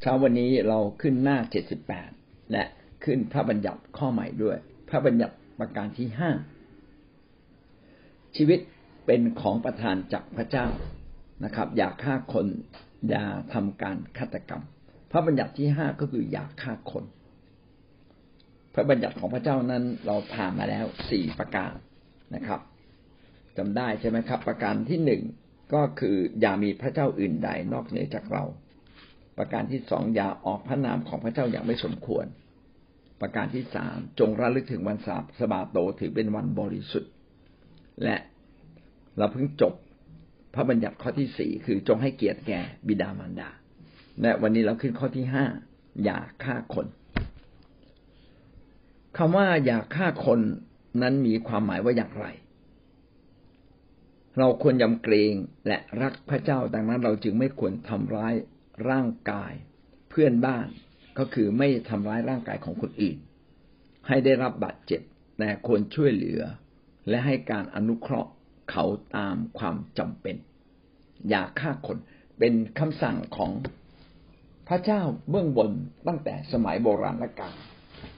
เช้าวันนี้เราขึ้นหน้าเจ็ดสิบแปดและขึ้นพระบัญญัติข้อใหม่ด้วย พระบัญญัติประการที่ห้าชีวิตเป็นของประทานจากพระเจ้านะครับ อย่าฆ่าคน อย่าทำการฆาตกรรม พระบัญญัติที่ห้าก็คืออย่าฆ่าคน พระบัญญัติของพระเจ้านั้นเราผ่านมาแล้วสี่ประการนะครับจำได้ใช่ไหมครับ ประการที่หนึ่งก็คืออย่ามีพระเจ้าอื่นใดนอกเหนือจากเรา ประการที่สองอย่าออกพระนามของพระเจ้าอย่างไม่สมควร ประการที่สามจงระลึกถึงวันสาสบาโตถือเป็นวันบริสุทธิ์ และเราเพิ่งจบพระบัญญัติข้อที่สี่คือจงให้เกียรติแก่บิดามารดา และวันนี้เราขึ้นข้อที่ห้าอย่าฆ่าคนคำว่าอย่าฆ่าคนนั้นมีความหมายว่าอย่างไร เราควรยำเกรงและรักพระเจ้าดังนั้นเราจึงไม่ควรทำร้าย ร่างกายเพื่อนบ้านก็คือไม่ทำร้ายร่างกายของคนอื่น ให้ได้รับบาดเจ็บ แต่ควรช่วยเหลือ และให้การอนุเคราะห์เขาตามความจำเป็น อย่าฆ่าคนเป็นคำสั่งของพระเจ้าเบื้องบนตั้งแต่สมัยโบราณกาล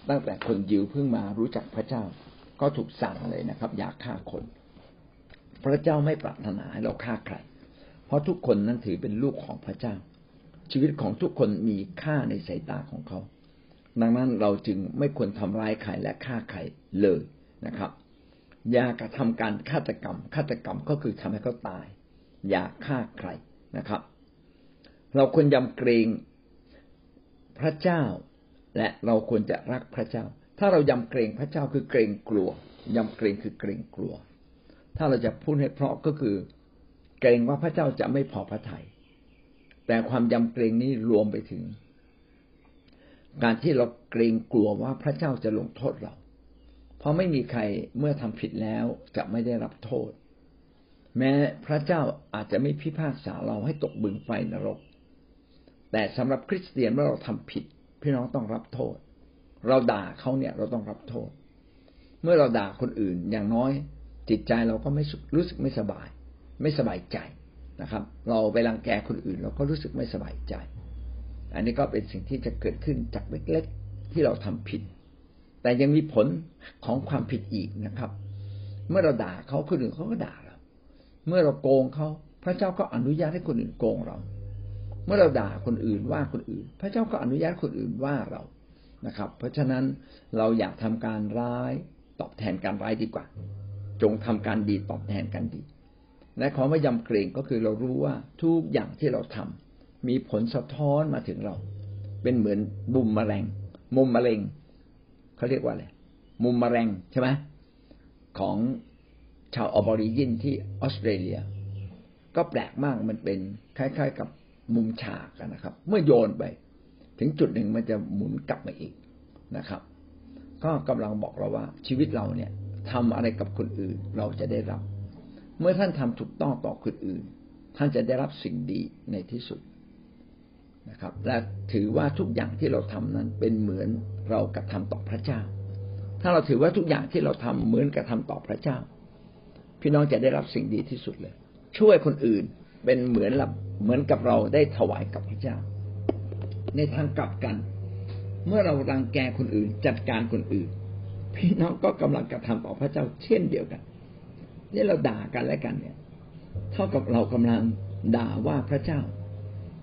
ตั้งแต่คนยิวเพิ่งมารู้จักพระเจ้า ก็ถูกสั่งเลยนะครับ อย่าฆ่าคน พระเจ้าไม่ปรารถนาให้เราฆ่าใครเพราะทุกคนนั้นถือเป็นลูกของพระเจ้า ชีวิตของทุกคนมีค่าในสายตาของเขา ดังนั้นเราจึงไม่ควรทำร้ายใครและฆ่าใครเลยนะครับอย่ากระทำการฆาตกรรมฆาตกรรมก็คือทำให้เขาตาย อย่าฆ่าใครนะครับ เราควรยำเกรงพระเจ้า และเราควรจะรักพระเจ้า ถ้าเรายำเกรงพระเจ้าคือเกรงกลัวยำเกรงคือเกรงกลัว ถ้าเราจะพูดให้เพราะก็คือ เกรงว่าพระเจ้าจะไม่พอพระทยัย แต่ความยำเกรงนี้รวมไปถึง การที่เราเกรงกลัวว่าพระเจ้าจะลงโทษเรา เพราะไม่มีใครเมื่อทำผิดแล้วจะไม่ได้รับโทษ แม้พระเจ้าอาจจะไม่พิพากษาเราให้ตกบึงไฟนรก แต่สำหรับคริสเตียนเมื่อเราทำผิด พี่น้องต้องรับโทษ เราด่าเขาเนี่ยเราต้องรับโทษ เมื่อเราด่าคนอื่นอย่างน้อย จิตใจเราก็ไม่รู้สึกไม่สบาย ไม่สบายใจ นะครับ เราไปรังแกคนอื่น เราก็รู้สึกไม่สบายใจ อันนี้ก็เป็นสิ่งที่จะเกิดขึ้นจากเล็กๆที่เราทำผิด แต่ยังมีผลของความผิดอีกนะครับ เมื่อเราด่าเขาคนอื่นเขาก็ด่าเรา เมื่อเราโกงเขาพระเจ้าก็อนุญาตให้คนอื่นโกงเรา เมื่อเราด่าคนอื่นว่าคนอื่น พระเจ้าก็อนุญาตคนอื่นว่าเรานะครับ เพราะฉะนั้นเราอยากทำการร้ายตอบแทนการร้ายดีกว่า จงทำการดีตอบแทนกันดี และขอไม่ยำเกรงก็คือเรารู้ว่าทุกอย่างที่เราทำมีผลสะท้อนมาถึงเรา เป็นเหมือนบุมมะเร็งมุมมะเร็งเขาเรียกว่าอะไรมุมมะเร็งใช่ไหมของชาวออบอริจินที่ออสเตรเลีย ก็แปลกมากมันเป็นคล้าย ๆ กับมุมฉากนะครับ เมื่อโยนไป ถึงจุดหนึ่งมันจะหมุนกลับมาอีกนะครับ ก็กำลังบอกเราว่าชีวิตเราเนี่ยทำอะไรกับคนอื่นเราจะได้รับ เมื่อท่านทำถูกต้องต่อคนอื่น ท่านจะได้รับสิ่งดีในที่สุดนะครับ และถือว่าทุกอย่างที่เราทำนั้นเป็นเหมือนเรากระทำต่อพระเจ้า ถ้าเราถือว่าทุกอย่างที่เราทำเหมือนกระทำต่อพระเจ้า พี่น้องจะได้รับสิ่งดีที่สุดเลย ช่วยคนอื่นเป็นเหมือนเหมือนกับเราได้ถวายกับพระเจ้า ในทางกลับกัน เมื่อเรารังแกคนอื่น จัดการคนอื่น พี่น้องก็กำลังกระทำต่อพระเจ้าเช่นเดียวกัน นี่เราด่ากันและกันเนี่ย เท่ากับเรากำลังด่าว่าพระเจ้า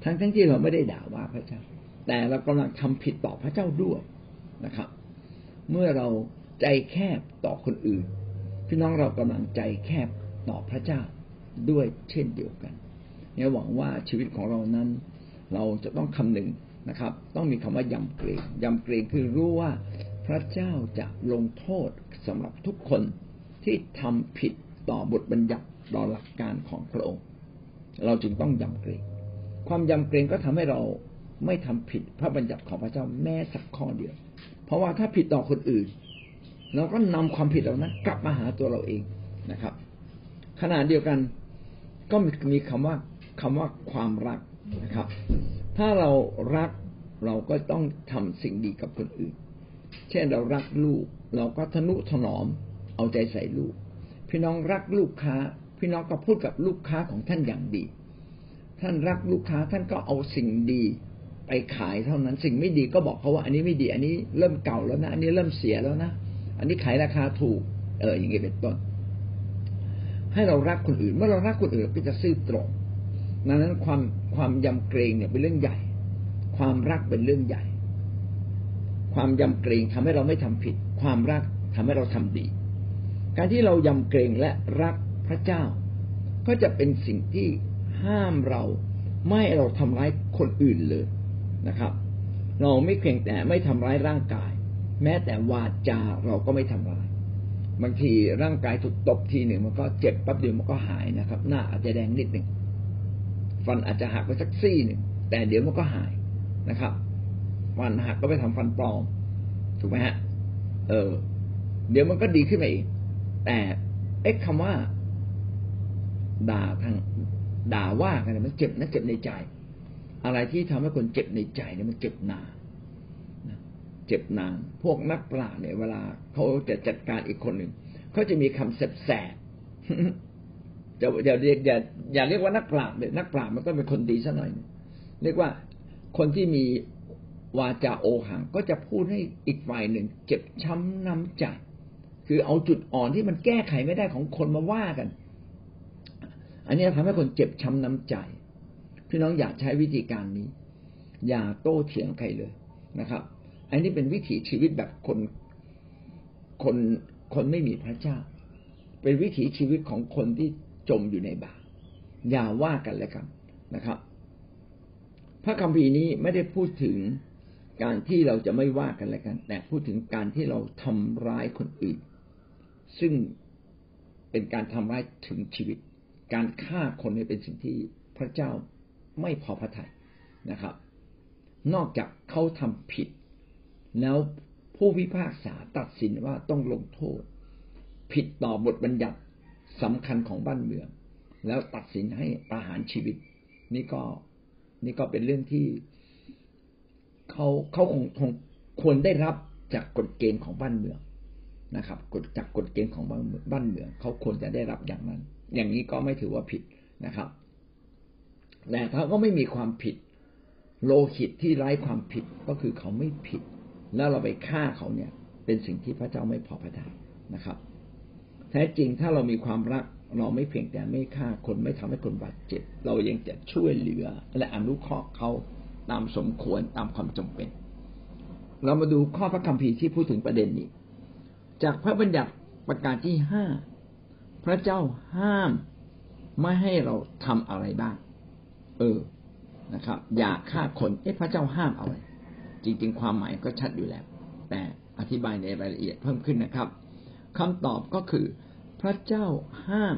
ทั้งทั้งที่เราไม่ได้ด่าว่าพระเจ้า แต่เรากำลังทำผิดต่อพระเจ้าด้วยนะครับ เมื่อเราใจแคบต่อคนอื่น พี่น้องเรากำลังใจแคบต่อพระเจ้าด้วยเช่นเดียวกันเนี่ยหวังว่าชีวิตของเรานั้น เราจะต้องคำนึงนะครับ ต้องมีคำว่ายำเกรงยำเกรงคือรู้ว่าพระเจ้าจะลงโทษสำหรับทุกคนที่ทำผิด ต่อบทบัญญัติต่อหลักการของพระองค์ เราจึงต้องยำเกรง ความยำเกรงก็ทำให้เราไม่ทำผิดพระบัญญัติของพระเจ้าแม้สักข้อเดียว เพราะว่าถ้าผิดต่อคนอื่น เราก็นำความผิดเหล่านั้นกลับมาหาตัวเราเองนะครับ ขณะเดียวกันก็มีคำว่าคำว่าความรักนะครับ ถ้าเรารักเราก็ต้องทำสิ่งดีกับคนอื่น เช่นเรารักลูก เราก็ทนุถนอมเอาใจใส่ลูก พี่น้องรักลูกค้า พี่น้องก็พูดกับลูกค้าของท่านอย่างดี ท่านรักลูกค้าท่านก็เอาสิ่งดีไปขายเท่านั้น สิ่งไม่ดีก็บอกเขาว่า อันนี้ไม่ดี อันนี้เริ่มเก่าแล้วนะ อันนี้เริ่มเสียแล้วนะ อันนี้ขายราคาถูก เออ อย่างเงี้ยเป็นต้น ให้เรารักคนอื่น เมื่อเรารักคนอื่นก็จะซื่อตรงดังนั้นความความยำเกรงเนี่ยเป็นเรื่องใหญ่ ความรักเป็นเรื่องใหญ่ ความยำเกรงทำให้เราไม่ทำผิด ความรักทำให้เราทำดี การที่เรายำเกรงและรักพระเจ้า ก็จะเป็นสิ่งที่ห้ามเราไม่เราทำร้ายคนอื่นเลยนะครับ เราไม่เพียงแต่ไม่ทำร้ายร่างกาย แม้แต่วาจาเราก็ไม่ทำร้าย บางทีร่างกายถูกตบทีหนึ่งมันก็เจ็บแป๊บเดียวมันก็หายนะครับ หน้าอาจจะแดงนิดหนึ่งฟันอาจจะหักไปสักซี่หนึ่งแต่เดี๋ยวมันก็หายนะครับฟันหักก็ไปทำฟันปลอม ถูกไหมฮะ เออ เดี๋ยวมันก็ดีขึ้นมาอีก แต่เอ็กคำว่า ด่าทางด่าว่ากันมันเจ็บนะเจ็บในใจ อะไรที่ทำให้คนเจ็บในใจเนี่ยมันเจ็บนานเจ็บนาน พวกนักปราชญ์เนี่ยเวลาเขาจะจัดการอีกคนหนึ่งเขาจะมีคำแสบๆจะอย่าเรียกอย่าอย่าเรียกว่านักปราชญ์เลยนักปราชญ์มันก็เป็นคนดีซะหน่อย เรียกว่าคนที่มีวาจาโอหังก็จะพูดให้อีกฝ่ายหนึ่ง เจ็บช้ำน้ำใจ คือเอาจุดอ่อนที่มันแก้ไขไม่ได้ของคนมาว่ากัน อันนี้ทำให้คนเจ็บช้าน้ำใจ พี่น้องอย่าใช้วิธีการนี้ อย่าโต้เถียงใครเลยนะครับ อันนี้เป็นวิถีชีวิตแบบคนคนคนไม่มีพระเจ้า เป็นวิถีชีวิตของคนที่จมอยู่ในบาปอย่าว่ากันแล้วกันนะครับ พระคัมภีร์นี้ไม่ได้พูดถึงการที่เราจะไม่ว่ากันแล้วกัน แต่พูดถึงการที่เราทำร้ายคนอื่น ซึ่งเป็นการทำร้ายถึงชีวิต การฆ่าคนเป็นสิ่งที่พระเจ้าไม่พอพระทัยนะครับ นอกจากเขาทำผิด แล้วผู้พิพากษาตัดสินว่าต้องลงโทษ ผิดต่อบทบัญญัติสำคัญของบ้านเมือง แล้วตัดสินให้ประหารชีวิต นี่ก็นี่ก็เป็นเรื่องที่เขาเขาคงคงควรได้รับจากกฎเกณฑ์ของบ้านเมือง นะครับกฎจากกฎเกณฑ์ของบ้านบ้านเมืองเขาควรจะได้รับอย่างนั้น อย่างนี้ก็ไม่ถือว่าผิดนะครับแต่ถ้าก็ไม่มีความผิดโลหิตที่ไร้ความผิดก็คือเขาไม่ผิด แล้วเราไปฆ่าเขาเนี่ย เป็นสิ่งที่พระเจ้าไม่พอพระทัยนะครับ แท้จริงถ้าเรามีความรักเราไม่เพียงแต่ไม่ฆ่าคนไม่ทำให้คนบาดเจ็บ เรายังจะช่วยเหลือ และอนุเคราะห์เขาตามสมควรตามความจำเป็น เรามาดูข้อพระคัมภีร์ที่พูดถึงประเด็นนี้ จากพระบัญญัติประการที่ห้าพระเจ้าห้ามไม่ให้เราทำอะไรบ้าง เออนะครับ อย่าฆ่าคนเอ๊ะพระเจ้าห้ามอะไร จริง ๆ ความหมายก็ชัดอยู่แล้ว แต่อธิบายในรายละเอียดเพิ่มขึ้นนะครับคำตอบก็คือ พระเจ้าห้าม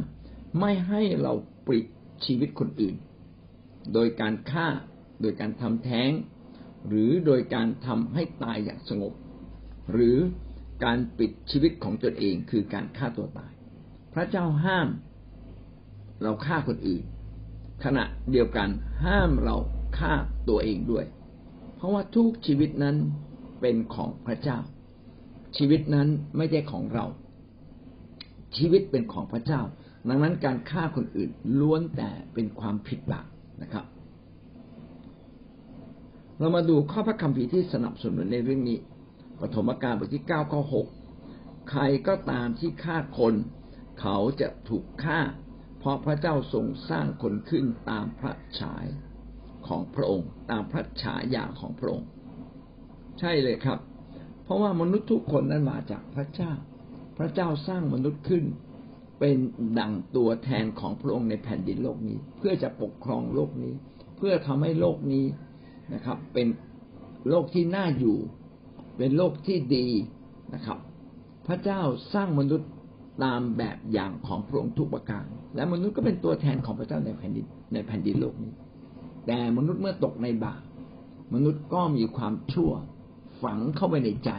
ไม่ให้เราปริดชีวิตคนอื่น โดยการฆ่าโดยการทำแท้ง หรือโดยการทำให้ตายอย่างสงบ หรือ การปิดชีวิตของตนเองคือการฆ่าตัวตาย พระเจ้าห้ามเราฆ่าคนอื่น ขณะเดียวกันห้ามเราฆ่าตัวเองด้วย เพราะว่าทุกชีวิตนั้นเป็นของพระเจ้า ชีวิตนั้นไม่ใช่ของเรา ชีวิตเป็นของพระเจ้า ดังนั้นการฆ่าคนอื่นล้วนแต่เป็นความผิดบาปนะครับ เรามาดูข้อพระคัมภีร์ที่สนับสนุนในเรื่องนี้ ปฐมกาลบทที่เก้าข้อหกใครก็ตามที่ฆ่าคน เขาจะถูกฆ่า เพราะพระเจ้าทรงสร้างคนขึ้นตามพระฉายของพระองค์ ตามพระฉายาของพระองค์ ใช่เลยครับ เพราะว่ามนุษย์ทุกคนนั้นมาจากพระเจ้า พระเจ้าสร้างมนุษย์ขึ้น เป็นดั่งตัวแทนของพระองค์ในแผ่นดินโลกนี้ เพื่อจะปกครองโลกนี้ เพื่อทำให้โลกนี้นะครับ เป็นโลกที่น่าอยู่ เป็นโลกที่ดีนะครับ พระเจ้าสร้างมนุษย์ตามแบบอย่างของพระองค์ทุกประการ และมนุษย์ก็เป็นตัวแทนของพระเจ้าในแผ่นดินในแผ่นดินโลกนี้ แต่มนุษย์เมื่อตกในบาปมนุษย์ก็มีความชั่วฝังเข้าไปในใจ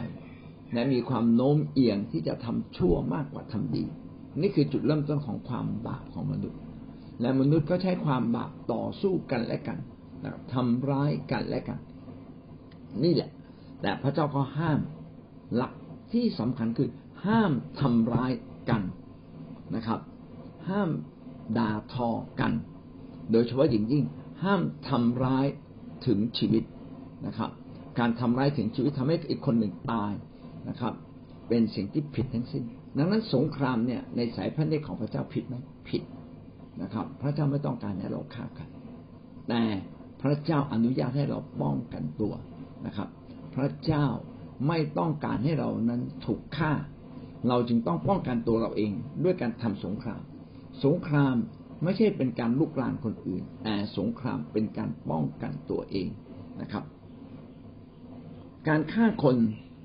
และมีความโน้มเอียงที่จะทำชั่วมากกว่าทำดี นี่คือจุดเริ่มต้นของความบาปของมนุษย์ และมนุษย์ก็ใช้ความบาปต่อสู้กันและกันทำร้ายกันและกัน นี่แหละ แต่พระเจ้าก็ห้ามหลักที่สำคัญคือห้ามทำร้ายกันนะครับ ห้ามด่าทอกัน โดยเฉพาะอย่างยิ่งห้ามทำร้ายถึงชีวิตนะครับ การทำร้ายถึงชีวิตทำให้อีกคนหนึ่งตายนะครับ เป็นสิ่งที่ผิดทั้งสิ้น ดังนั้นสงครามเนี่ยในสายพระเนตรของพระเจ้าผิดไหมผิดนะครับ พระเจ้าไม่ต้องการให้เราฆ่ากัน แต่พระเจ้าอนุญาตให้เราป้องกันตัวนะครับ พระเจ้าไม่ต้องการให้เรานั้นถูกฆ่า เราจึงต้องป้องกันตัวเราเองด้วยการทำสงคราม สงครามไม่ใช่เป็นการลุกรานคนอื่น แต่สงครามเป็นการป้องกันตัวเองนะครับ การฆ่าคน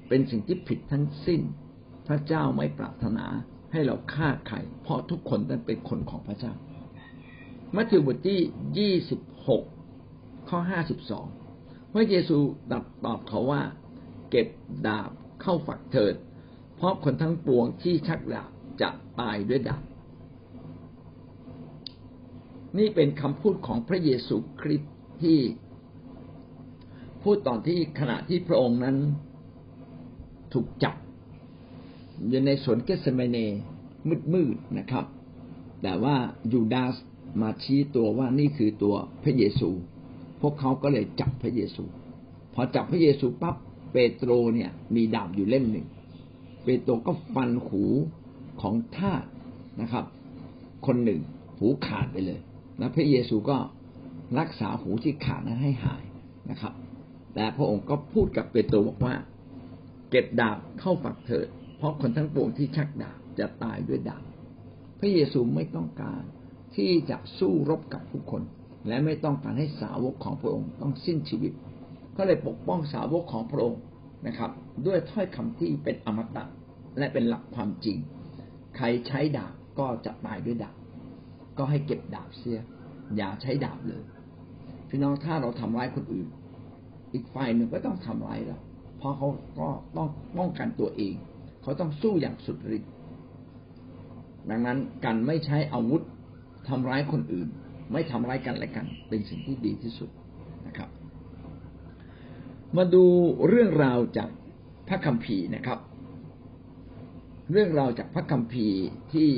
เป็นสิ่งที่ผิดทั้งสิ้น พระเจ้าไม่ปรารถนาให้เราฆ่าใคร เพราะทุกคนนั้นเป็นคนของพระเจ้า มัทธิวบทที่ยี่สิบหกข้อห้าสิบสอง ระเยซูตอบเขาว่า เก็บดาบเข้าฝักเถิด เพราะคนทั้งปวงที่ชักดาบจะตายด้วยดาบ นี่เป็นคำพูดของพระเยซูคริสต์ที่พูดตอนที่ขณะที่พระองค์นั้นถูกจับ อยู่ในสวนเกสเมเนมืดๆนะครับ แต่ว่ายูดาสมาชี้ตัวว่านี่คือตัวพระเยซู พวกเขาก็เลยจับพระเยซู พอจับพระเยซูปั๊บเปโตรเนี่ย มีดาบอยู่เล่มหนึ่ง เปโตรก็ฟันหูของทาสนะครับ คนหนึ่งหูขาดไปเลย แล้วพระเยซูก็รักษาหูที่ขาดนั้นให้หายนะครับ แต่พระองค์ก็พูดกับเปโตรบอกว่า เก็บดาบเข้าฝักเถิด เพราะคนทั้งปวงที่ชักดาบจะตายด้วยดาบ พระเยซูไม่ต้องการที่จะสู้รบกับผู้คน และไม่ต้องการให้สาวกของพระองค์ต้องสิ้นชีวิต ก็เลยปกป้องสาวกของพระองค์นะครับ ด้วยถ้อยคำที่เป็นอมตะและเป็นหลักความจริง ใครใช้ดาบก็จะตายด้วยดาบ ก็ให้เก็บดาบเสีย อย่าใช้ดาบเลยพี่น้องถ้าเราทำร้ายคนอื่น อีกฝ่ายหนึ่งก็ต้องทำร้ายเราเพราะเขาก็ต้องป้องกันตัวเอง เขาต้องสู้อย่างสุดฤทธิ์ดังนั้นการไม่ใช้อาวุธทำร้ายคนอื่น ไม่ทำร้ายกันและกัน เป็นสิ่งที่ดีที่สุดนะครับ มาดูเรื่องราวจากพระคัมภีร์นะครับ เรื่องราวจากพระคัมภีร์ที่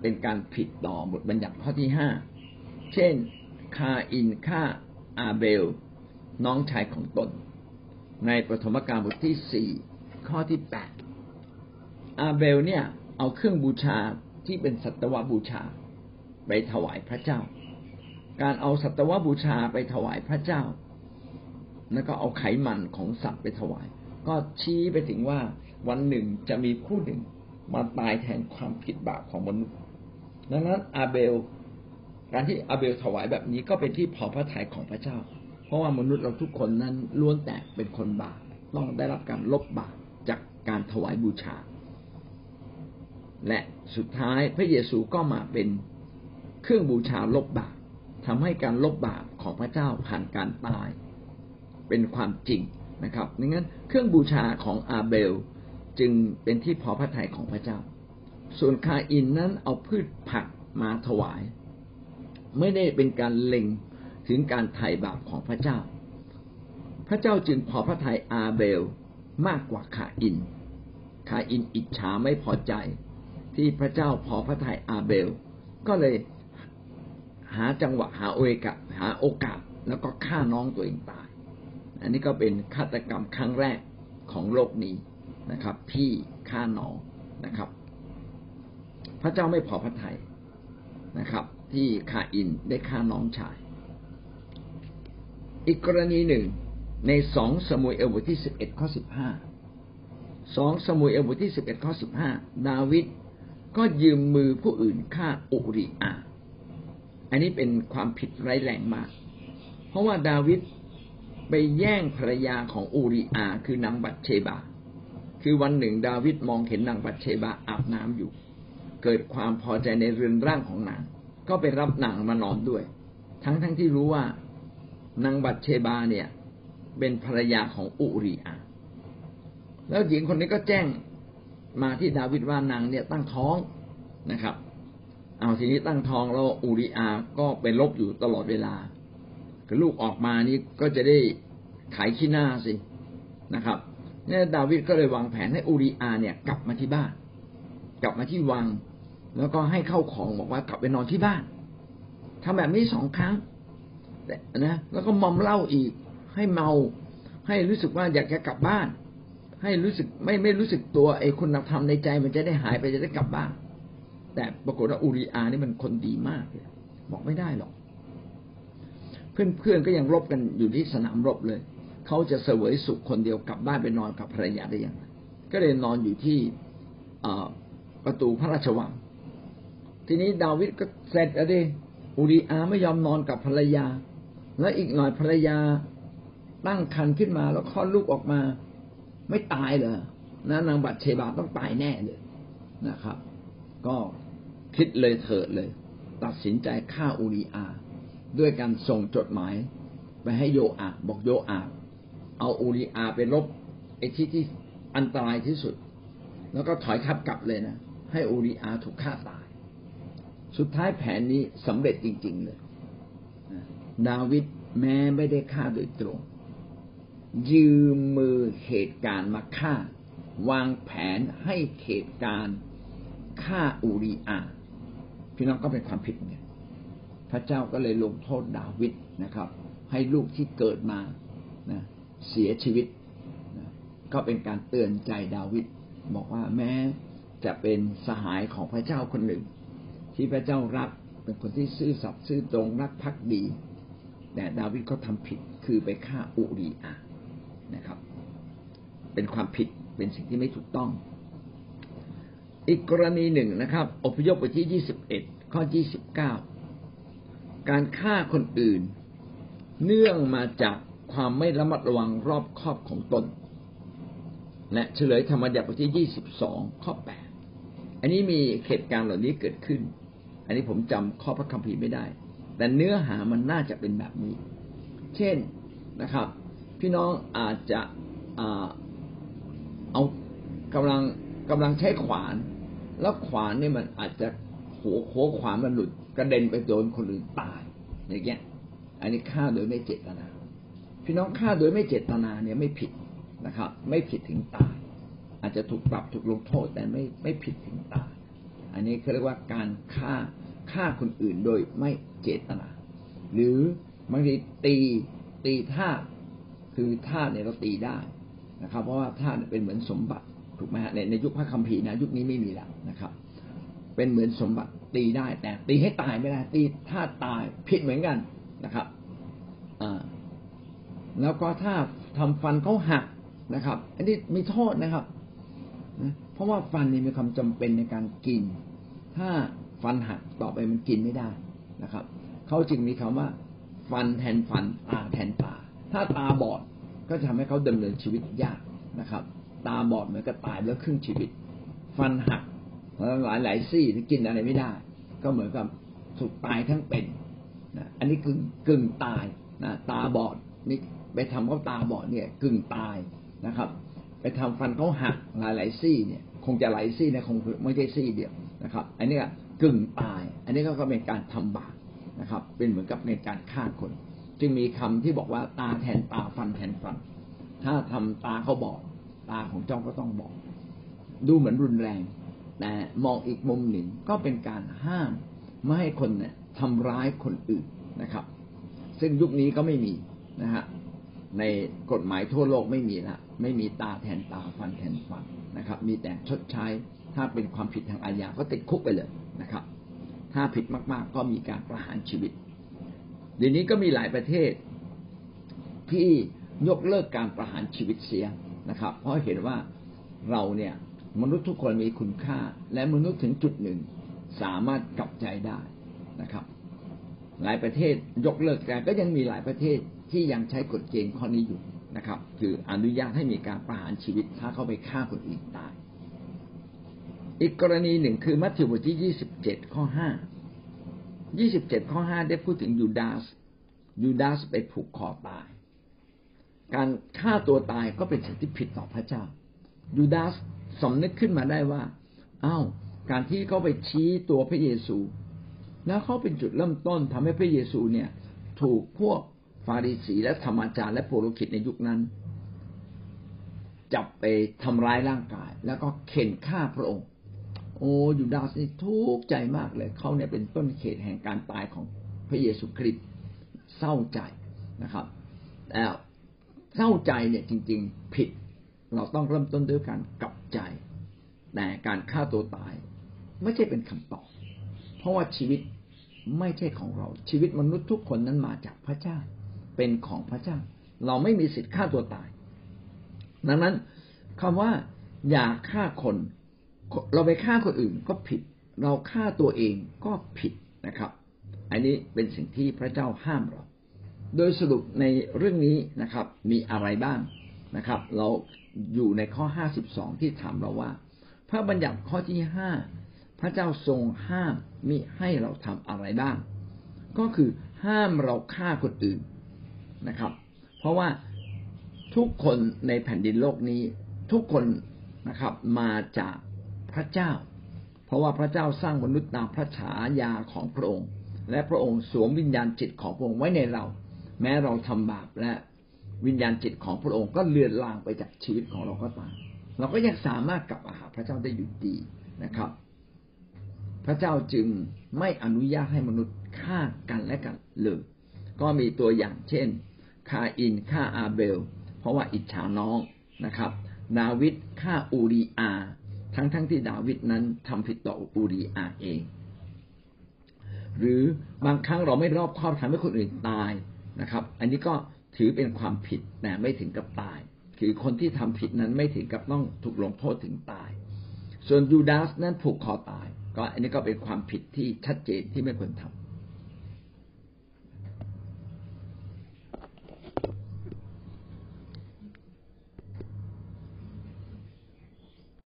เป็นการผิดต่อบทบัญญัติข้อที่ห้าเช่นคาอินฆ่าอาเบล น้องชายของตน ในปฐมกาลบทที่สี่ข้อที่แปดอาเบลเนี่ยเอาเครื่องบูชาที่เป็นสัตวบูชา ไปถวายพระเจ้า การเอาสัตวบูชาไปถวายพระเจ้า แล้วก็เอาไขมันของสัตว์ไปถวาย ก็ชี้ไปถึงว่าวันหนึ่งจะมีผู้หนึ่งมาตายแทนความผิดบาปของมนุษย์ ดังนั้นอาเบล การที่อาเบลถวายแบบนี้ก็เป็นที่พอพระทัยของพระเจ้า เพราะว่ามนุษย์เราทุกคนนั้นล้วนแต่เป็นคนบาป ต้องได้รับการลบบาปจากการถวายบูชา และสุดท้ายพระเยซูก็มาเป็นเครื่องบูชาลบบาป ทำให้การลบบาปของพระเจ้าผ่านการตาย เป็นความจริงนะครับดังนั้นเครื่องบูชาของอาเบลจึงเป็นที่พอพระทัยของพระเจ้า ส่วนคาอินนั้นเอาพืชผักมาถวาย ไม่ได้เป็นการเล็งถึงการไถ่บาปของพระเจ้า พระเจ้าจึงพอพระทัยอาเบลมากกว่าคาอิน คาอินอิจฉาไม่พอใจ ที่พระเจ้าพอพระทัยอาเบล ก็เลย หาจังหวะหาโอกาสหาโอกาสแล้วก็ฆ่าน้องตัวเองตาย อันนี้ก็เป็นฆาตกรรมครั้งแรกของโลกนี้นะครับ พี่ฆ่าน้องนะครับ พระเจ้าไม่พอพระทัยนะครับ ที่คาอินได้ฆ่าน้องชาย อีกกรณีหนึ่งในสองสมุยเอลบทที่สิบเอ็ดข้อสิบห้าสองสมุยเอลบทที่สิบเอ็ดข้อสิบห้าดาวิดก็ยืมมือผู้อื่นฆ่าอุริอา อันนี้เป็นความผิดร้ายแรงมาก เพราะว่าดาวิดไปแย่งภรรยาของอูริอา คือนางบัตเชบา คือวันหนึ่ง ดาวิดมองเห็นนางบัตเชบาอาบน้ำอยู่ เกิดความพอใจในเรือนร่างของนาง ก็ไปรับนางมานอนด้วย ทั้งทั้งที่รู้ว่านางบัตเชบาเนี่ย เป็นภรรยาของอูริอา แล้วหญิงคนนี้ก็แจ้งมาที่ดาวิดว่านางเนี่ยตั้งท้องนะครับ เอาทีนี้ตั้งท้องแล้วอูริอาก็ไปลบอยู่ตลอดเวลาลูกออกมานี่ก็จะได้ขายขี้หน้าสินะครับเนี่ยดาวิดก็เลยวางแผนให้อูริอาเนี่ยกลับมาที่บ้าน กลับมาที่วัง แล้วก็ให้เข้าของบอกว่ากลับไปนอนที่บ้านทำแบบนี้สองครั้งนะแล้วก็มอมเหล้าอีก ให้เมา ให้รู้สึกว่าอยากจะกลับบ้าน ให้รู้สึกไม่ไม่รู้สึกตัวไอ้คุณธรรมในใจมันจะได้หายไปจะได้กลับบ้าน แต่ปรากฏว่าอูริอานี่มันคนดีมากเลยบอกไม่ได้หรอก เพื่อนๆก็ยังรบกันอยู่ที่สนามรบเลย เขาจะเสวยสุขคนเดียวกลับบ้านไปนอนกับภรรยาได้ยังไงก็เลยนอนอยู่ที่ประตูพระราชวัง ทีนี้ดาวิดก็เสร็จแล้วดิอูริอาไม่ยอมนอนกับภรรยา แล้วอีกหน่อยภรรยาตั้งคันขึ้นมาแล้วคลอดลูกออกมา ไม่ตายเลยนะนางบัตเชบาต้องตายแน่เลยนะครับ ก็ คิดเลยเถิดเลย ตัดสินใจฆ่าอูริอา ด้วยการส่งจดหมาย ไปให้โยอาบอกโยอา เอาอูริอาไปลบไอ้ที่ที่อันตรายที่สุด แล้วก็ถอยทับกลับเลยนะให้อูริอาถูกฆ่าตาย สุดท้ายแผนนี้สำเร็จจริง ๆ เลยดาวิดแม้ไม่ได้ฆ่าโดยตรง ยืมมือเหตุการณ์มาฆ่าวางแผนให้เหตุการณ์ฆ่าอูริอา พี่น้องก็เป็นความผิดไงพระเจ้าก็เลยลงโทษดาวิดนะครับ ให้ลูกที่เกิดมานะเสียชีวิตนะก็เป็นการเตือนใจดาวิดบอกว่าแม้จะเป็นสหายของพระเจ้าคนหนึ่ง ที่พระเจ้ารักเป็นคนที่ซื่อสัตย์ซื่อตรงรักภักดี แต่ดาวิดก็ทำผิดคือไปฆ่าอุรีอานะครับ เป็นความผิดเป็นสิ่งที่ไม่ถูกต้อง อีกกรณีหนึ่งนะครับ อพยพบทที่ยี่สิบเอ็ดข้อยี่สิบเก้าการฆ่าคนอื่น เนื่องมาจากความไม่ระมัดระวังรอบครอบของตน และเฉลยธรรมบัญญัติบทที่ยี่สิบสองข้อแปดอันนี้มีเหตุการณ์เหล่านี้เกิดขึ้น อันนี้ผมจำข้อพระคัมภีร์ไม่ได้ แต่เนื้อหามันน่าจะเป็นแบบนี้ เช่นนะครับ พี่น้องอาจจะเอากำลังกำลังใช้ขวาน แล้วขวานนี่มันอาจจะหัวหัวขวานมันหลุดกระเด็นไปโดนคนอื่นตายอย่างเงี้ย อันนี้ฆ่าโดยไม่เจตนา พี่น้องฆ่าโดยไม่เจตนาเนี่ยไม่ผิดนะครับ ไม่ผิดถึงตาย อาจจะถูกปรับถูกลงโทษแต่ไม่ไม่ผิดถึงตาย อันนี้เขาเรียกว่าการฆ่าฆ่าคนอื่นโดยไม่เจตนา หรือบางทีตีตีท่าคือท่าเนี่ยเราตีได้นะครับ เพราะว่าท่าเป็นเหมือนสมบัติ ถูกไหมฮะในในยุคพระคัมภีร์นะยุคนี้ไม่มีแล้วนะครับ เป็นเหมือนสมบัติตีได้ แต่ตีให้ตายไม่ได้ ตีถ้าตายผิดเหมือนกันนะครับอ่าแล้วก็ถ้าทำฟันเขาหักนะครับ อันนี้มีโทษนะครับนะเพราะว่าฟันนี่มีความจำเป็นในการกิน ถ้าฟันหักต่อไปมันกินไม่ได้นะครับเขาจึงมีคำว่า ฟันแทนฟันตาแทนตา ถ้าตาบอดก็จะทำให้เขาดำเนินชีวิตยากนะครับ ตาบอดเหมือนกับตายแล้วครึ่งชีวิต ฟันหักหลายหลายซี่กินอะไรไม่ได้ ก็เหมือนกับถูกตายทั้งเป็นนะอันนี้กึ่งกึ่งตายนะตาบอดนี่ไปทำเขาตาบอดเนี่ยกึ่งตายนะครับ ไปทำฟันเขาหักหลายหลายซี่เนี่ยคงจะหลายซี่นะคงไม่ใช่ซี่เดียวนะครับ อันนี้ก็กึ่งตาย อันนี้ก็เป็นการทำบาปนะครับ เป็นเหมือนกับในการฆ่าคน จึงมีคำที่บอกว่าตาแทนตาฟันแทนฟัน ถ้าทำตาเขาบอด ตาของเจ้าก็ต้องบอดดูเหมือนรุนแรง แต่มองอีกมุมหนึ่งก็เป็นการห้ามไม่ให้คนเนี่ยทำร้ายคนอื่นนะครับ ซึ่งยุคนี้ก็ไม่มีนะฮะในกฎหมายทั่วโลกไม่มีละไม่มีตาแทนตาฟันแทนฟันนะครับ มีแต่ชดใช้ถ้าเป็นความผิดทางอาญาก็ติดคุกไปเลยนะครับ ถ้าผิดมากๆ ก็มีการประหารชีวิตเดี๋ยวนี้ก็มีหลายประเทศที่ยกเลิกการประหารชีวิตเสีย นะครับ เพราะเห็นว่าเราเนี่ยมนุษย์ทุกคนมีคุณค่า และมนุษย์ถึงจุดหนึ่ง สามารถกลับใจได้นะครับ หลายประเทศยกเลิกแต่ก็ยังมีหลายประเทศที่ยังใช้กฎเกณฑ์ข้อนี้อยู่นะครับ คืออนุญาตให้มีการประหารชีวิตถ้าเขาไปฆ่าคนอื่นตาย อีกกรณีหนึ่งคือมัทธิวบทที่ยี่สิบเจ็ดข้อห้ายี่สิบเจ็ดข้อห้าได้พูดถึงยูดาสยูดาสไปผูกคอตาย การฆ่าตัวตายก็เป็นสิ่งที่ผิดต่อพระเจ้า ยูดาสสำนึกขึ้นมาได้ว่าอ้าวการที่เขาไปชี้ตัวพระเยซู แล้วเขาเป็นจุดเริ่มต้นทำให้พระเยซูเนี่ย ถูกพวกฟาริสีและธรรมจารย์และโปรคิดในยุคนั้น จับไปทำร้ายร่างกาย แล้วก็เข็นฆ่าพระองค์ โอ้ยูดาสนี่ทุกข์ใจมากเลย เขาเนี่ยเป็นต้นเหตุแห่งการตายของพระเยซูคริสต์เศร้าใจนะครับแต่ เศร้าใจเนี่ยจริง ๆ ผิด เราต้องเริ่มต้นด้วยการกลับใจ แต่การฆ่าตัวตาย ไม่ใช่เป็นคำตอบ เพราะว่าชีวิตไม่ใช่ของเรา ชีวิตมนุษย์ทุกคนนั้นมาจากพระเจ้า เป็นของพระเจ้า เราไม่มีสิทธิ์ฆ่าตัวตาย ดังนั้นคำว่าอย่าฆ่าคน เราไปฆ่าคนอื่นก็ผิด เราฆ่าตัวเองก็ผิดนะครับ อันนี้เป็นสิ่งที่พระเจ้าห้ามเรา โดยสรุปในเรื่องนี้นะครับ มีอะไรบ้างนะครับ เราอยู่ในข้อห้าสิบสองที่ถามเราว่า พระบัญญัติข้อที่ห้าพระเจ้าทรงห้ามมิให้เราทำอะไรบ้าง ก็คือห้ามเราฆ่าคนอื่นนะครับ เพราะว่าทุกคนในแผ่นดินโลกนี้ ทุกคนนะครับมาจากพระเจ้า เพราะว่าพระเจ้าสร้างมนุษย์ตามพระฉายาของพระองค์ และพระองค์สวมวิญญาณจิตของพระองค์ไว้ในเรา แม้เราทำบาปและวิญญาณจิตของพระองค์ก็เลือนลางไปจากชีวิตของเราก็ตาม เราก็ยังสามารถกลับมาหาพระเจ้าได้อยู่ดีนะครับ พระเจ้าจึงไม่อนุญาตให้มนุษย์ฆ่ากันและกันเลยก็มีตัวอย่างเช่นคาอินฆ่าอาเบล เพราะว่าอิจฉาน้องนะครับ ดาวิดฆ่าอูรีอา ทั้งทั้งที่ดาวิดนั้นทำผิดต่ออูรีอาเอง หรือบางครั้งเราไม่รอบคอบทำให้คนอื่นตาย นะครับ อันนี้ก็ถือเป็นความผิดแต่ไม่ถึงกับตาย คือคนที่ทำผิดนั้นไม่ถึงกับต้องถูกลงโทษถึงตาย ส่วนยูดาสนั้นผูกคอตาย ก็อันนี้ก็เป็นความผิดที่ชัดเจนที่ไม่ควรทำ